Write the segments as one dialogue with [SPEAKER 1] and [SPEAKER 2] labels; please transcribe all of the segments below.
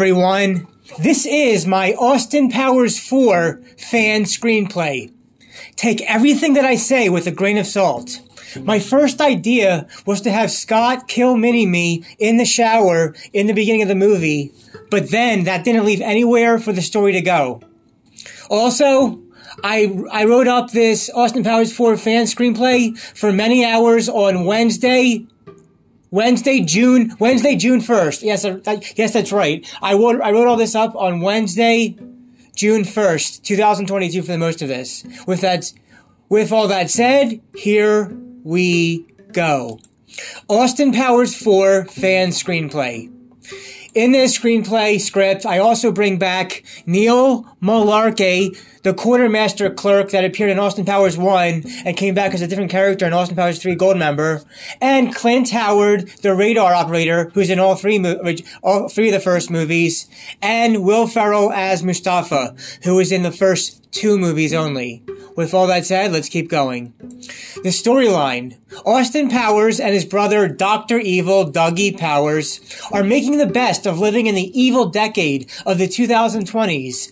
[SPEAKER 1] Everyone, this is my Austin Powers 4 fan screenplay. Take everything that I say with a grain of salt. My first idea was to have Scott kill Mini-Me in the shower in the beginning of the movie, but then that didn't leave anywhere for the story to go. Also, I, I wrote up this Austin Powers 4 fan screenplay for many hours on Wednesday, Wednesday, June, Wednesday, June 1st. Yes, that, yes, that's right. I wrote, I wrote all this up on Wednesday, June 1st, 2022 for the most of this. With that, with all that said, here we go. Austin Powers 4 fan screenplay. In this screenplay script, I also bring back Neil Mullarkey, the quartermaster clerk that appeared in Austin Powers 1 and came back as a different character in Austin Powers 3 Goldmember, and Clint Howard, the radar operator, who's in all three, mo- all three of the first movies, and Will Ferrell as Mustafa, who was in the first two movies only. With all that said, let's keep going. The storyline. Austin Powers and his brother Dr. Evil, Dougie Powers, are making the best of living in the evil decade of the 2020s,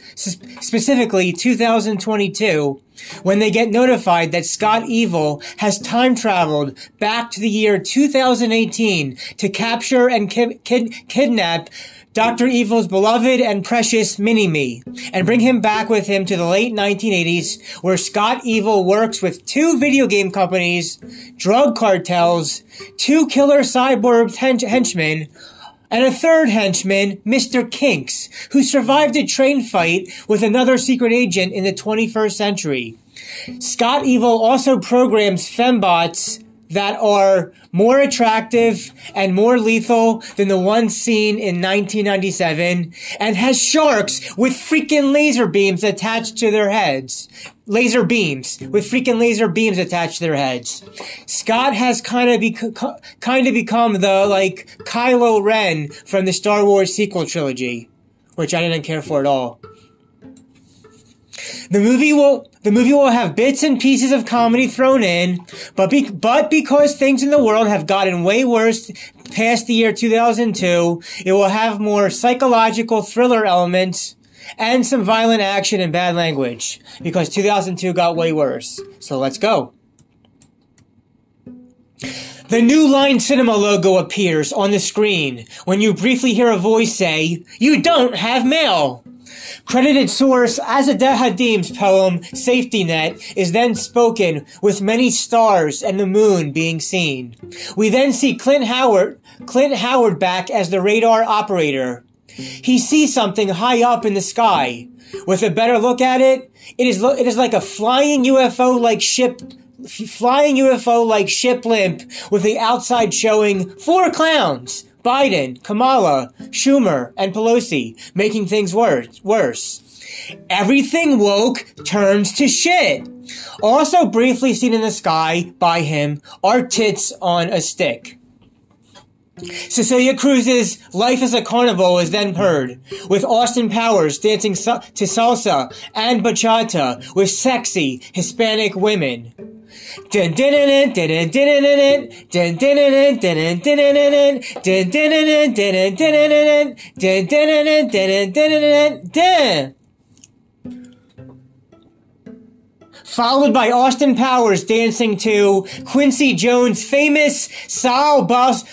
[SPEAKER 1] specifically 2022, when they get notified that Scott Evil has time traveled back to the year 2018 to capture and ki- kid- kidnap Dr. Evil's beloved and precious Mini-Me and bring him back with him to the late 1980s where Scott Evil works with two video game companies, drug cartels, two killer cyborg henchmen, and a third henchman, Mr. Kinx, who survived a train fight with another secret agent in the 21st century. Scott Evil also programs fembots that are more attractive and more lethal than the one seen in 1997 and has sharks with freaking laser beams attached to their heads. Laser beams with freaking laser beams attached to their heads. Scott has kind of bec- kind of become the like Kylo Ren from the Star Wars sequel trilogy, which I didn't care for at all. The movie will the movie will have bits and pieces of comedy thrown in, but be, but because things in the world have gotten way worse past the year 2002, it will have more psychological thriller elements and some violent action and bad language because 2002 got way worse. So let's go. The new Line Cinema logo appears on the screen when you briefly hear a voice say, You don't have mail! Credited source Azadeh Hadim's poem Safety Net is then spoken with many stars and the moon being seen. We then see Clint Howard, Clint Howard back as the radar operator. He sees something high up in the sky. With a better look at it, it is, it is like a flying UFO like ship flying UFO like ship limp with the outside showing four clowns Biden, Kamala, Schumer, and Pelosi, making things worse. worse. Everything woke turns to shit. Also briefly seen in the sky by him are tits on a stick. Cecilia Cruz's Life as a Carnival is then heard, with Austin Powers dancing to salsa and bachata with sexy Hispanic women. Followed by Austin Powers dancing to Quincy Jones' famous Sal Bas.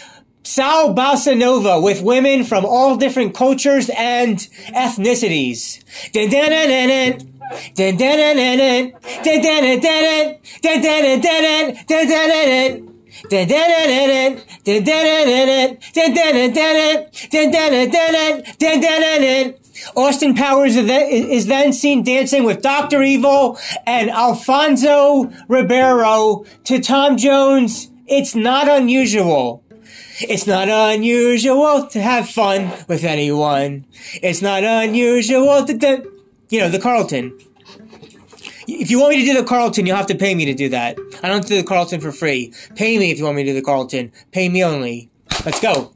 [SPEAKER 1] Soul Bossa Nova with women from all different cultures and ethnicities. Dun, dun, dun, Austin Powers is then seen dancing with Dr. Evil and Alfonso Ribeiro to Tom Jones. It's not unusual. It's not unusual to have fun with anyone. It's not unusual to you know, the Carlton. If you want me to do the Carlton, you'll have to pay me to do that. I don't do the Carlton for free. Pay me if you want me to do the Carlton. Pay me only. Let's go.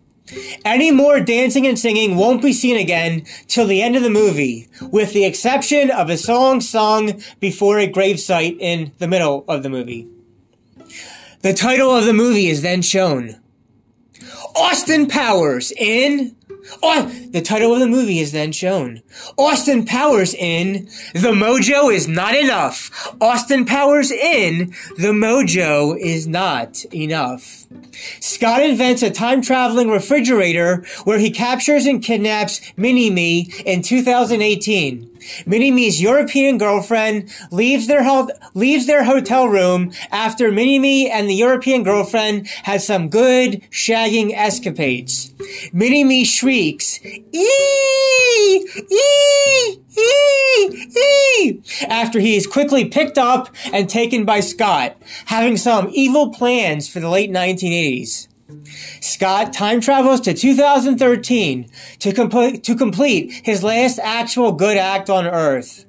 [SPEAKER 1] Any more dancing and singing won't be seen again till the end of the movie, with the exception of a song sung before a gravesite in the middle of the movie. The title of the movie is then shown. Austin Powers in The title of the movie is then shown. Austin Powers in The Mojo is not enough. Austin Powers in The Mojo is not enough. Scott invents a time traveling refrigerator where he captures and kidnaps Mini Me in 2018. Mini Me's European girlfriend leaves their ho- leaves their hotel room after Mini Me and the European girlfriend had some good shagging escapades. Mini Me shrieks, "Ee! Ee! Ee! Ee!" after he is quickly picked up and taken by Scott, having some evil plans for the late 1980s. Scott time travels to 2013 to complete, to complete his last actual good act on Earth.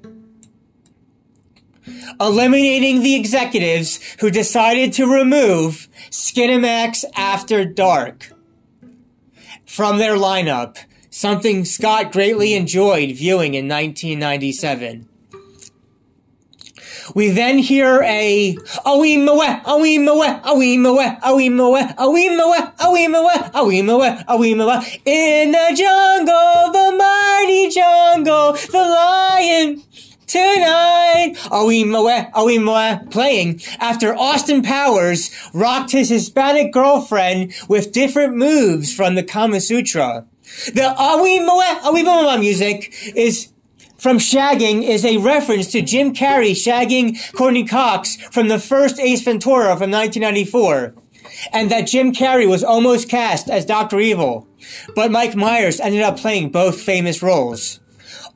[SPEAKER 1] Eliminating the executives who decided to remove Skinamax After Dark from their lineup, something Scott greatly enjoyed viewing in 1997. We then hear a awimawe, awimawe, awimawe, awimawe, awimawe, awimawe, awimawe, awimawe. In the jungle, the mighty jungle, the lion tonight. are we more, are we awimawe, playing after Austin Powers rocked his Hispanic girlfriend with different moves from the Kama Sutra. The are we more, are we awimawe music is from shagging is a reference to Jim Carrey shagging Courteney Cox from the first Ace Ventura from 1994. And that Jim Carrey was almost cast as Dr. Evil. But Mike Myers ended up playing both famous roles.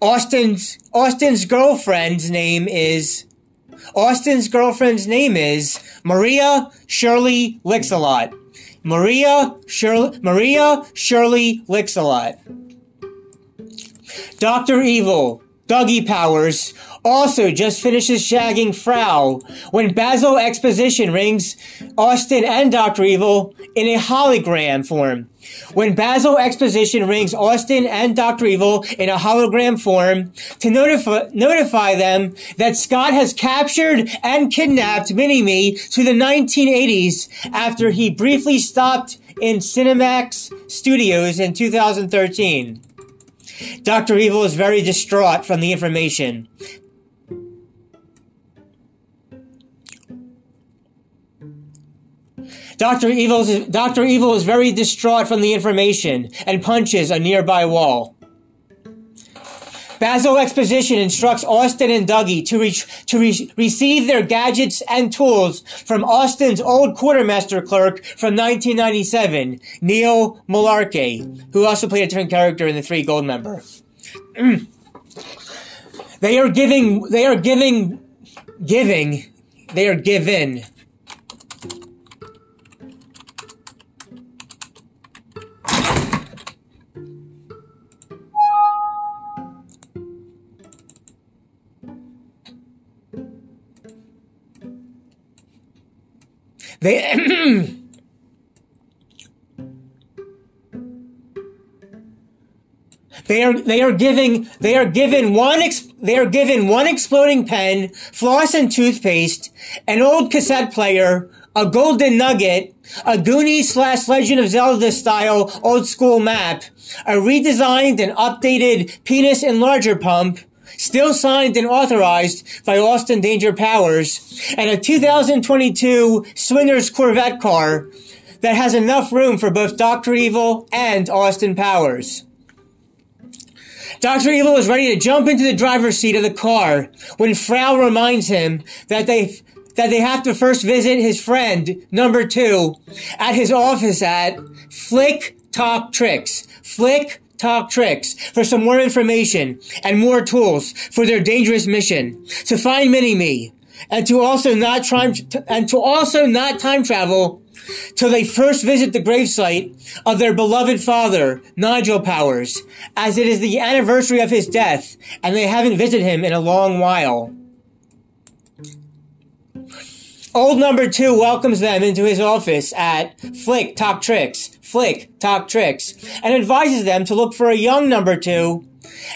[SPEAKER 1] Austin's, Austin's girlfriend's name is, Austin's girlfriend's name is Maria Shirley Licks-a-Lot. Maria Shirley, Maria Shirley Licks-a-Lot. Dr. Evil, Dougie Powers also just finishes shagging Frau when Basil Exposition rings Austin and Dr. Evil in a hologram form. When Basil Exposition rings Austin and Dr. Evil in a hologram form to notify, notify them that Scott has captured and kidnapped Mini-Me to the 1980s after he briefly stopped in Cinemax Studios in 2013. Dr. Evil is very distraught from the information. Dr. Evil's, Dr. Evil is very distraught from the information and punches a nearby wall. Basil Exposition instructs Austin and Dougie to, reach, to re- receive their gadgets and tools from Austin's old quartermaster clerk from 1997, Neil Mullarkey, who also played a different character in the Three Goldmember. they are giving, they are giving, giving, they are given They They are they are giving they are given one they are given one exploding pen, floss and toothpaste, an old cassette player, a golden nugget, a Goonies slash Legend of Zelda style old school map, a redesigned and updated penis enlarger pump, still signed and authorized by Austin Danger Powers, and a 2022 Swingers Corvette car that has enough room for both Dr. Evil and Austin Powers. Dr. Evil is ready to jump into the driver's seat of the car when Frau reminds him that they that they have to first visit his friend, number two, at his office at Flick Talk Tricks. Flick Talk Tricks for some more information and more tools for their dangerous mission to find Mini-Me and to also not time and to also not time travel till they first visit the gravesite of their beloved father, Nigel Powers, as it is the anniversary of his death and they haven't visited him in a long while. Old number two welcomes them into his office at Flick Talk Tricks, Flick Talk Tricks, and advises them to look for a young number two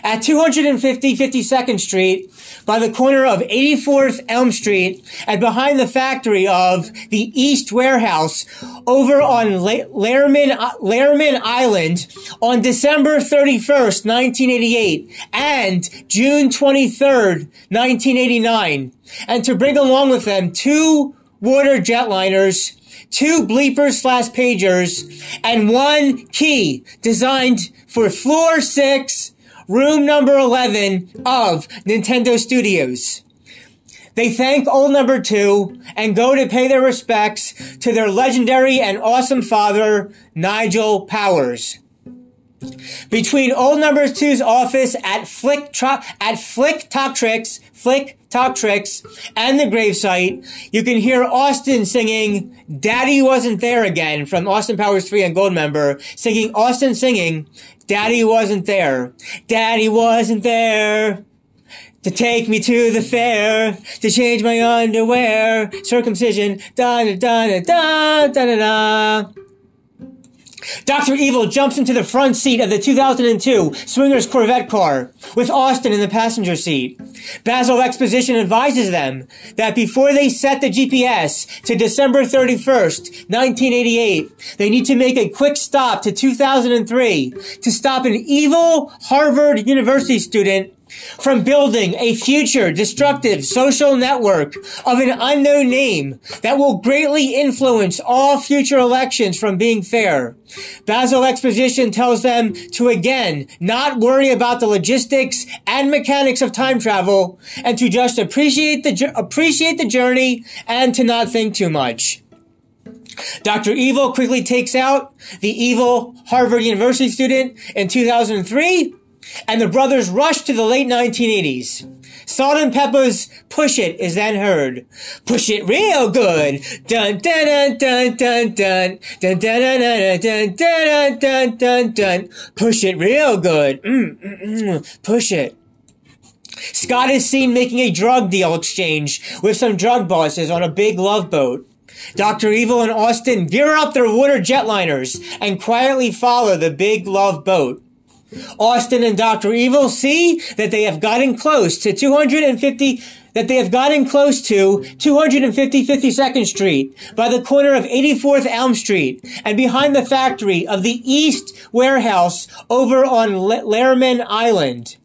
[SPEAKER 1] At 250 52nd Street, by the corner of 84th Elm Street, and behind the factory of the East Warehouse over on Lehrman, uh, Lehrman Island on December 31st, 1988 and June 23rd, 1989. And to bring along with them two water jetliners two bleepers slash pagers, and one key designed for floor six, room number 11 of Nintendo Studios. They thank old number two and go to pay their respects to their legendary and awesome father, Nigel Powers. Between old number two's office at Flick, Tro- at Flick Talk Tricks, Flick Talk Tricks, and the gravesite, you can hear Austin singing Daddy Wasn't There Again from Austin Powers 3 and Goldmember, singing Austin singing Daddy Wasn't There. Daddy wasn't there to take me to the fair, to change my underwear, circumcision, da da da da da da da. Dr. Evil jumps into the front seat of the 2002 Swingers Corvette car with Austin in the passenger seat. Basil Exposition advises them that before they set the GPS to December 31st, 1988, they need to make a quick stop to 2003 to stop an evil Harvard University student from building a future destructive social network of an unknown name that will greatly influence all future elections from being fair. Basil Exposition tells them to again not worry about the logistics and mechanics of time travel and to just appreciate the, appreciate the journey and to not think too much. Dr. Evil quickly takes out the evil Harvard University student in 2003 and the brothers rushed to the late 1980s. Salt-N-Pepa's Push It is then heard. Push it real good. Dun dun dun dun dun dun dun dun dun dun dun dun dun dun. Push it real good. Mm, mm, mm. Push it. Scott is seen making a drug deal exchange with some drug bosses on a big love boat. Dr. Evil and Austin gear up their water jetliners and quietly follow the big love boat. Austin and Dr. Evil see that they have gotten close to 250 that they have gotten close to 250 52nd Street by the corner of 84th Elm Street and behind the factory of the East Warehouse over on Lehrman Island.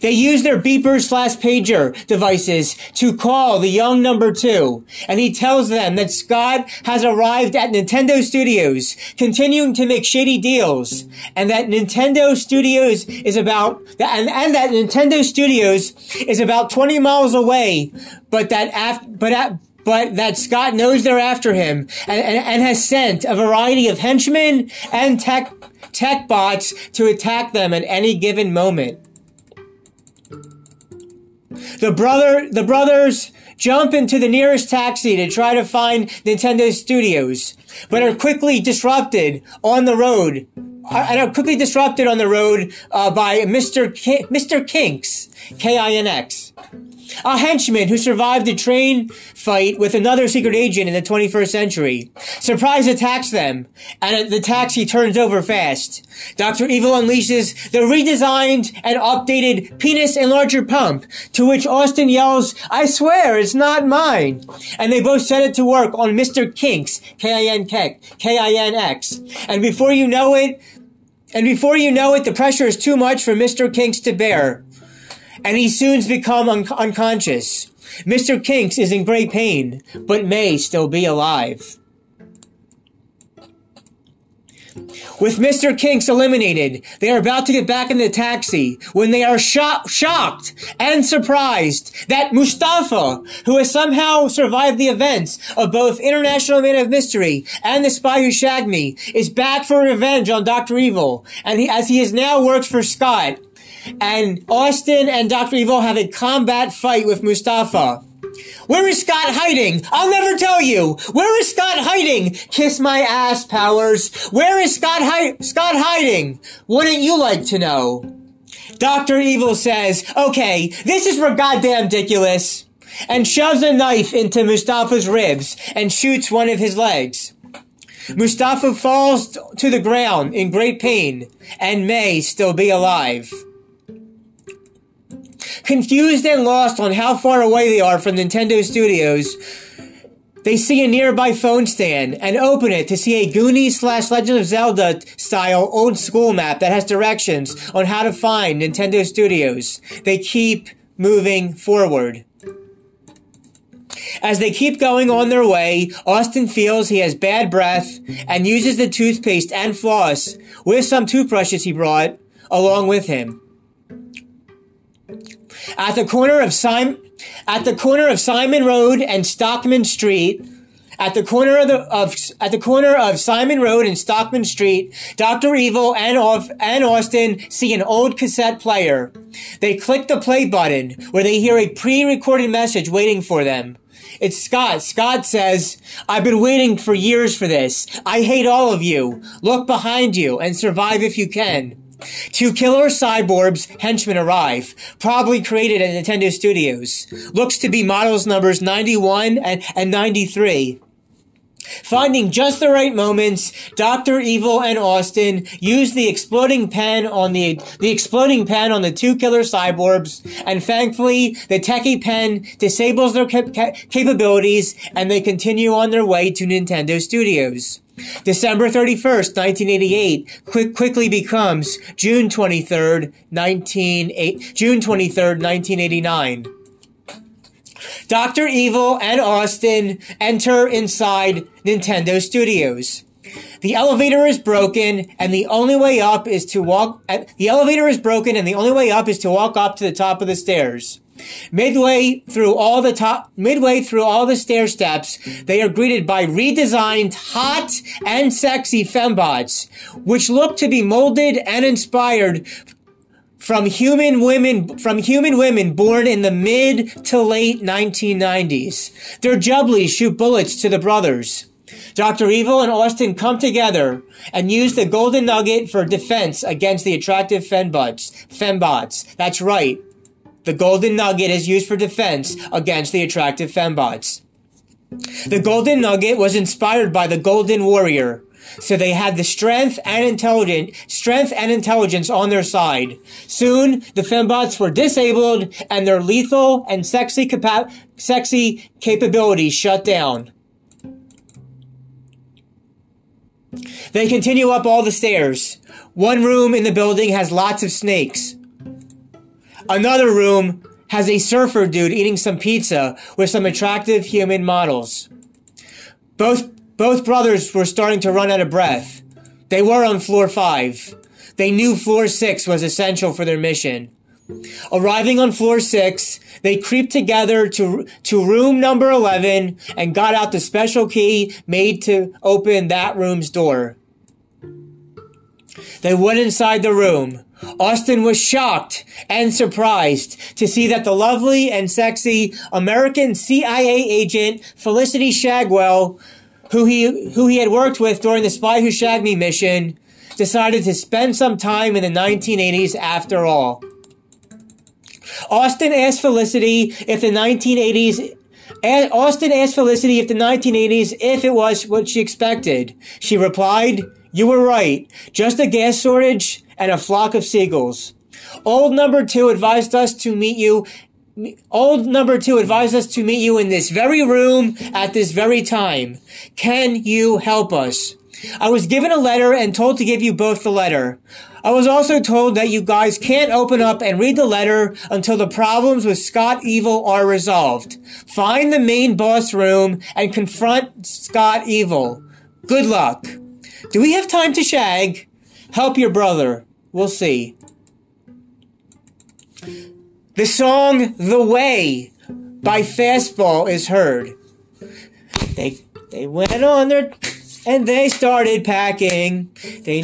[SPEAKER 1] They use their beeper slash pager devices to call the young number two, and he tells them that Scott has arrived at Nintendo Studios, continuing to make shady deals, and that Nintendo Studios is about, and, and that Nintendo Studios is about 20 miles away, but that but at, but that Scott knows they're after him and, and, and, has sent a variety of henchmen and tech, tech bots to attack them at any given moment. The brother, the brothers jump into the nearest taxi to try to find Nintendo Studios, but are quickly disrupted on the road. And are quickly disrupted on the road uh, by Mr. Mr. Kinx, K-I-N-X. A henchman who survived a train fight with another secret agent in the 21st century. Surprise attacks them, and the taxi turns over fast. Dr. Evil unleashes the redesigned and updated penis enlarger pump, to which Austin yells, I swear it's not mine. And they both set it to work on Mr. Kinx, K-I-N-K, K-I-N-X. And before you know it, and before you know it, the pressure is too much for Mr. Kinx to bear and he soon become un- unconscious. Mr. Kinx is in great pain, but may still be alive. With Mr. Kinx eliminated, they are about to get back in the taxi when they are sho- shocked and surprised that Mustafa, who has somehow survived the events of both International Man of Mystery and The Spy Who Shagged Me, is back for revenge on Dr. Evil, and he, as he has now worked for Scott, and Austin and Dr. Evil have a combat fight with Mustafa. Where is Scott hiding? I'll never tell you. Where is Scott hiding? Kiss my ass, Powers. Where is Scott hi- Scott hiding? Wouldn't you like to know? Dr. Evil says, okay, this is for goddamn ridiculous, and shoves a knife into Mustafa's ribs and shoots one of his legs. Mustafa falls to the ground in great pain and may still be alive. Confused and lost on how far away they are from Nintendo Studios, they see a nearby phone stand and open it to see a Goonies slash Legend of Zelda style old school map that has directions on how to find Nintendo Studios. They keep moving forward. As they keep going on their way, Austin feels he has bad breath and uses the toothpaste and floss with some toothbrushes he brought along with him. At the corner of Simon, at the corner of Simon Road and Stockman Street, at the corner of the of at the corner of Simon Road and Stockman Street, Dr. Evil and off and Austin see an old cassette player. They click the play button where they hear a pre-recorded message waiting for them. It's Scott. Scott says, I've been waiting for years for this. I hate all of you. Look behind you and survive if you can. Two killer cyborgs henchmen arrive, probably created at Nintendo Studios. Looks to be models numbers 91 and, and 93. Finding just the right moments, Dr. Evil and Austin use the exploding pen on the, the exploding pen on the two killer cyborgs, and thankfully, the techie pen disables their cap- capabilities, and they continue on their way to Nintendo Studios. December 31st, 1988, quick, quickly becomes June 23rd, 19, June 23rd, 1989. Dr. Evil and Austin enter inside Nintendo Studios. The elevator is broken and the only way up is to walk, the elevator is broken and the only way up is to walk up to the top of the stairs. Midway through all the top, midway through all the stair steps, they are greeted by redesigned hot and sexy fembots, which look to be molded and inspired from human women from human women born in the mid to late 1990s. Their jubblies shoot bullets to the brothers. Dr. Evil and Austin come together and use the golden nugget for defense against the attractive fembots. Fembots. That's right. The golden nugget is used for defense against the attractive fembots. The golden nugget was inspired by the golden warrior, so they had the strength and intelligence, strength and intelligence on their side. Soon, the fembots were disabled and their lethal and sexy capa- sexy capabilities shut down. They continue up all the stairs. One room in the building has lots of snakes. Another room has a surfer dude eating some pizza with some attractive human models. Both both brothers were starting to run out of breath. They were on floor five. They knew floor six was essential for their mission. Arriving on floor six, they creeped together to, to room number 11 and got out the special key made to open that room's door. They went inside the room. Austin was shocked and surprised to see that the lovely and sexy American CIA agent Felicity Shagwell who he who he had worked with during the Spy Who Shagged Me mission, decided to spend some time in the 1980s after all. Austin asked Felicity if the 1980s Austin asked Felicity if the 1980s if it was what she expected. She replied, "You were right. Just a gas shortage and a flock of seagulls." Old number 2 advised us to meet you Old number two advised us to meet you in this very room at this very time. Can you help us? I was given a letter and told to give you both the letter. I was also told that you guys can't open up and read the letter until the problems with Scott Evil are resolved. Find the main boss room and confront Scott Evil. Good luck. Do we have time to shag? Help your brother. We'll see. The song The Way by Fastball is heard. They they went on their and they started packing. They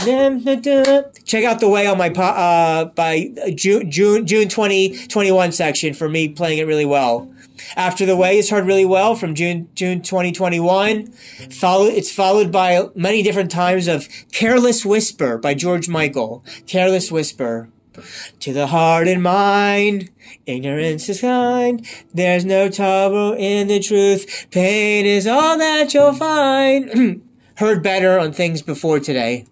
[SPEAKER 1] check out the way on my uh by June June June 2021 section for me playing it really well. After the way is heard really well from June June 2021. Follow it's followed by many different times of Careless Whisper by George Michael. Careless Whisper. To the heart and mind, ignorance is kind. There's no trouble in the truth. Pain is all that you'll find. heard better on things before today.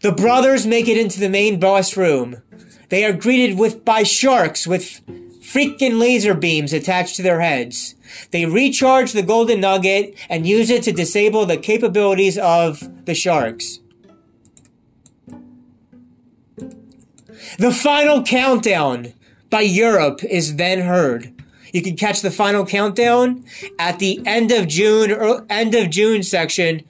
[SPEAKER 1] The brothers make it into the main boss room. They are greeted with by sharks with freaking laser beams attached to their heads. They recharge the golden nugget and use it to disable the capabilities of the sharks. The final countdown by Europe is then heard. You can catch the final countdown at the end of June or end of June section,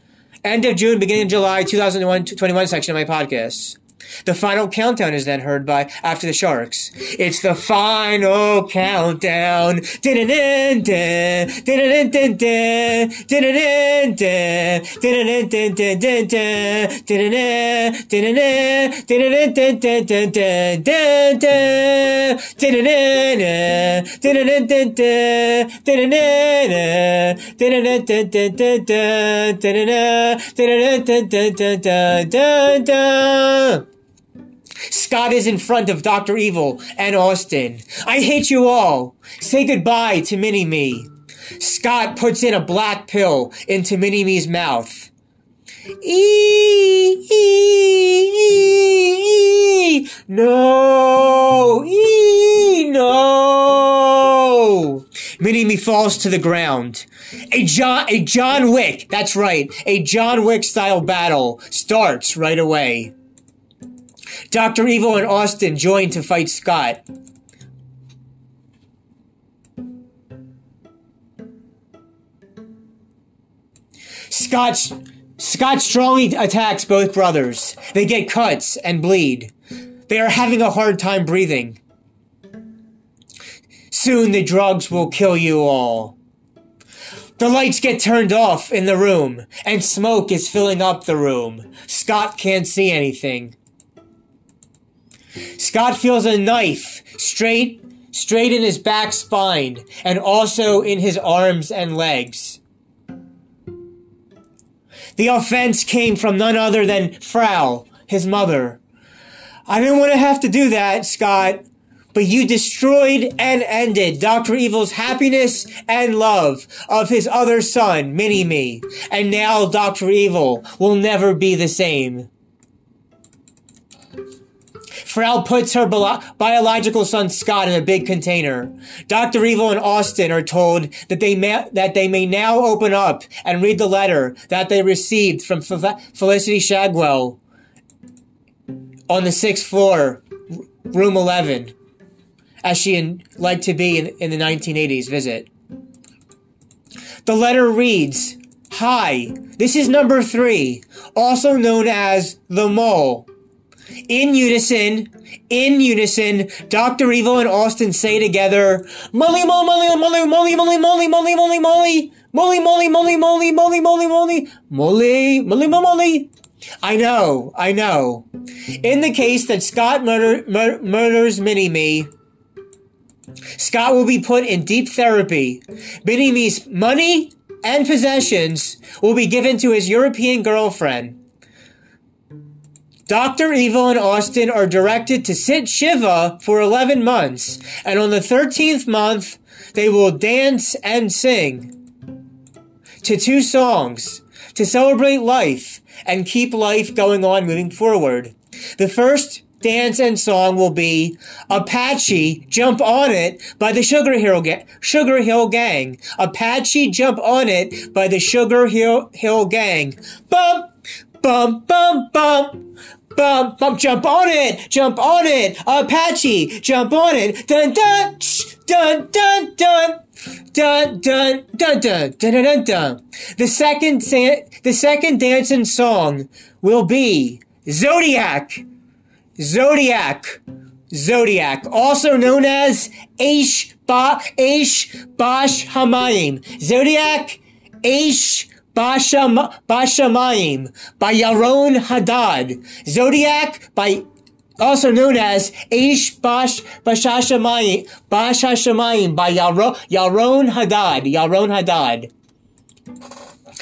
[SPEAKER 1] end of June, beginning of July 2021 section of my podcast. The final countdown is then heard by After the Sharks. It's the final countdown. Scott is in front of Dr. Evil and Austin. I hate you all. Say goodbye to Mini Me. Scott puts in a black pill into Mini Me's mouth. Eee, ee, ee, no, ee, no. Mini Me falls to the ground. A John, a John Wick, that's right, a John Wick style battle starts right away. Dr. Evil and Austin join to fight Scott. Scott, Scott strongly attacks both brothers. They get cuts and bleed. They are having a hard time breathing. Soon the drugs will kill you all. The lights get turned off in the room, and smoke is filling up the room. Scott can't see anything. Scott feels a knife straight, straight in his back spine and also in his arms and legs. The offense came from none other than Frau, his mother. I didn't want to have to do that, Scott, but you destroyed and ended Dr. Evil's happiness and love of his other son, Mini-Me, and now Dr. Evil will never be the same. Frau puts her bi- biological son Scott in a big container. Dr. Evil and Austin are told that they may, that they may now open up and read the letter that they received from Felicity Shagwell on the sixth floor, room 11, as she liked to be in, in the 1980s visit. The letter reads, Hi, this is number three, also known as the mole. In unison, in unison, Dr. Evil and Austin say together, Molly, molly, molly, molly, molly, molly, molly, molly, molly, molly, molly, molly, molly, molly, molly, molly, molly, molly, molly, molly. I know, I know. In the case that Scott murder, mur- murders Mini-Me, Scott will be put in deep therapy. Mini-Me's money and possessions will be given to his European girlfriend. Dr. Evil and Austin are directed to sit Shiva for 11 months, and on the 13th month, they will dance and sing to two songs to celebrate life and keep life going on moving forward. The first dance and song will be Apache Jump On It by the Sugar Hill, Ga- Sugarhill Gang. Apache Jump On It by the Sugar Hill, Hill Gang. Bump, bum, bum, bum. Bum, bum, jump on it, jump on it, Apache, jump on it, dun, dun, dun, dun, dun. Dun dun dun dun dun dun dun dun. The second the second dancing song will be Zodiac. Zodiac. Zodiac, also known as Aish Ba Aish Bash Hamayim. Zodiac Aish Basha, Bashamayim by Yaron Hadad. Zodiac by also known as Aish Bash Bashashamayim Bashashamayim by Yaron, Yaron Hadad. Yaron Hadad.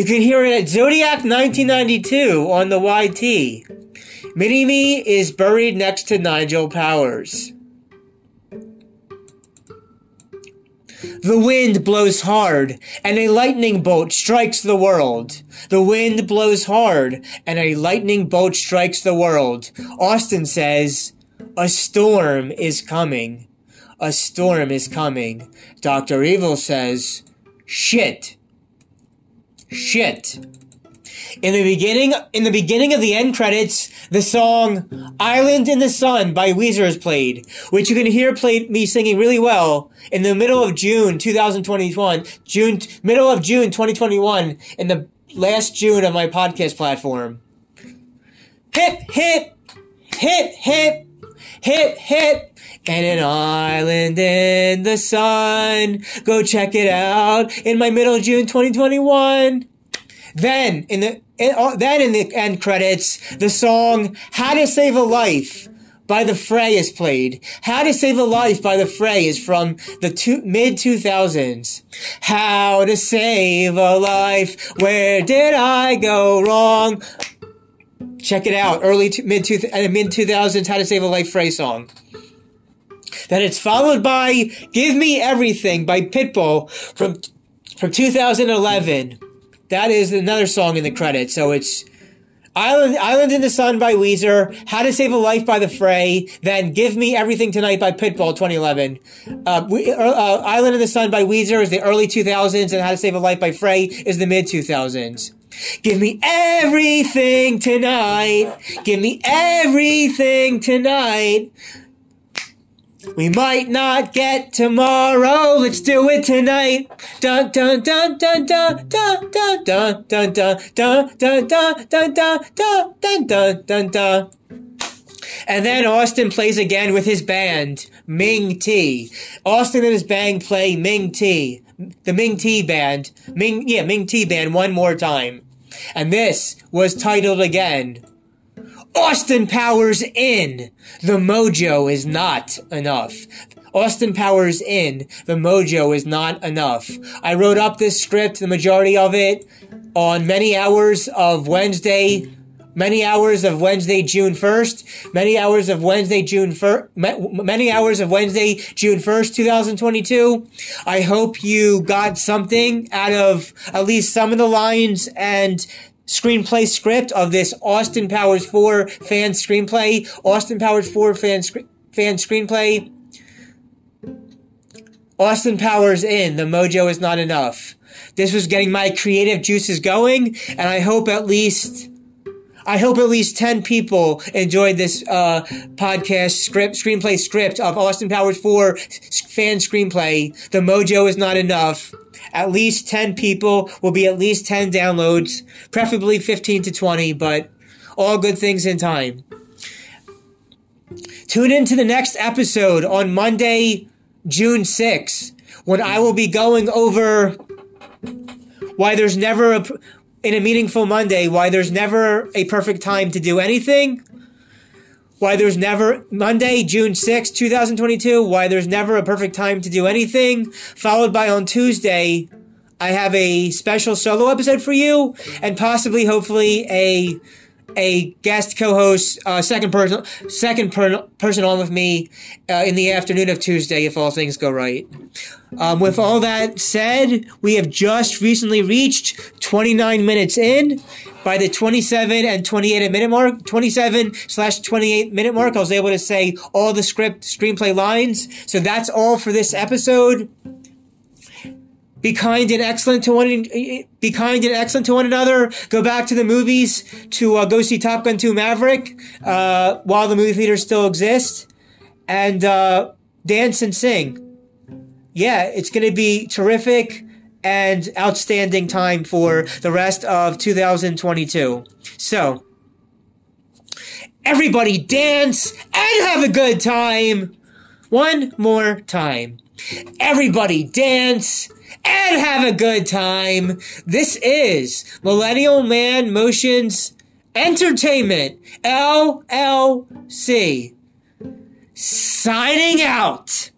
[SPEAKER 1] You can hear it at Zodiac 1992 on the YT. Mini Me is buried next to Nigel Powers. The wind blows hard, and a lightning bolt strikes the world. The wind blows hard, and a lightning bolt strikes the world. Austin says, A storm is coming. A storm is coming. Dr. Evil says, Shit. Shit. In the beginning, in the beginning of the end credits, the song "Island in the Sun" by Weezer is played, which you can hear played me singing really well in the middle of June 2021, June middle of June 2021, in the last June of my podcast platform. Hip hip hip hip hip hip and an island in the sun. Go check it out in my middle June 2021. Then in the in, uh, then in the end credits, the song "How to Save a Life" by the Fray is played. "How to Save a Life" by the Fray is from the two, mid 2000s. How to save a life? Where did I go wrong? Check it out. Early to, mid two, uh, mid 2000s How to Save a Life Fray song. Then it's followed by "Give Me Everything" by Pitbull from from 2011. That is another song in the credits. So it's Island, Island in the Sun by Weezer, How to Save a Life by The Fray, then Give Me Everything Tonight by Pitbull 2011. Uh, we, uh, uh, Island in the Sun by Weezer is the early 2000s, and How to Save a Life by Fray is the mid 2000s. Give me everything tonight. Give me everything tonight. We might not get tomorrow. Let's do it tonight. Dun dun dun dun dun dun dun dun dun dun dun dun dun dun dun dun dun dun dun. And then Austin plays again with his band, Ming Tea. Austin and his band play Ming Tea. The Ming Tea band. Ming, yeah, Ming Tea band one more time. And this was titled again, Austin Powers in. The mojo is not enough. Austin Powers in. The mojo is not enough. I wrote up this script, the majority of it, on many hours of Wednesday, many hours of Wednesday, June 1st, many hours of Wednesday, June 1st, many hours of Wednesday, June 1st, 2022. I hope you got something out of at least some of the lines and screenplay script of this Austin Powers 4 fan screenplay. Austin Powers 4 fan, sc- fan screenplay. Austin Powers in. The mojo is not enough. This was getting my creative juices going, and I hope at least. I hope at least 10 people enjoyed this uh, podcast script, screenplay script of Austin Powers 4 fan screenplay. The mojo is not enough at least 10 people will be at least 10 downloads, preferably 15 to 20, but all good things in time. Tune in to the next episode on Monday, June 6th, when I will be going over why there's never a, in a meaningful Monday, why there's never a perfect time to do anything why there's never Monday, June 6, 2022, why there's never a perfect time to do anything, followed by on Tuesday, I have a special solo episode for you, and possibly, hopefully, a a guest co-host, uh, second person, second per- person on with me uh, in the afternoon of Tuesday, if all things go right. Um, with all that said, we have just recently reached 29 minutes in by the 27 and 28 minute mark, 27 slash 28 minute mark, I was able to say all the script screenplay lines. So that's all for this episode. Be kind and excellent to one. Be kind and excellent to one another. Go back to the movies to uh, go see Top Gun 2 Maverick uh, while the movie theaters still exist, and uh, dance and sing. Yeah, it's going to be terrific and outstanding time for the rest of 2022. So, everybody dance and have a good time. One more time. Everybody dance and have a good time. This is Millennial Man Motions Entertainment LLC signing out.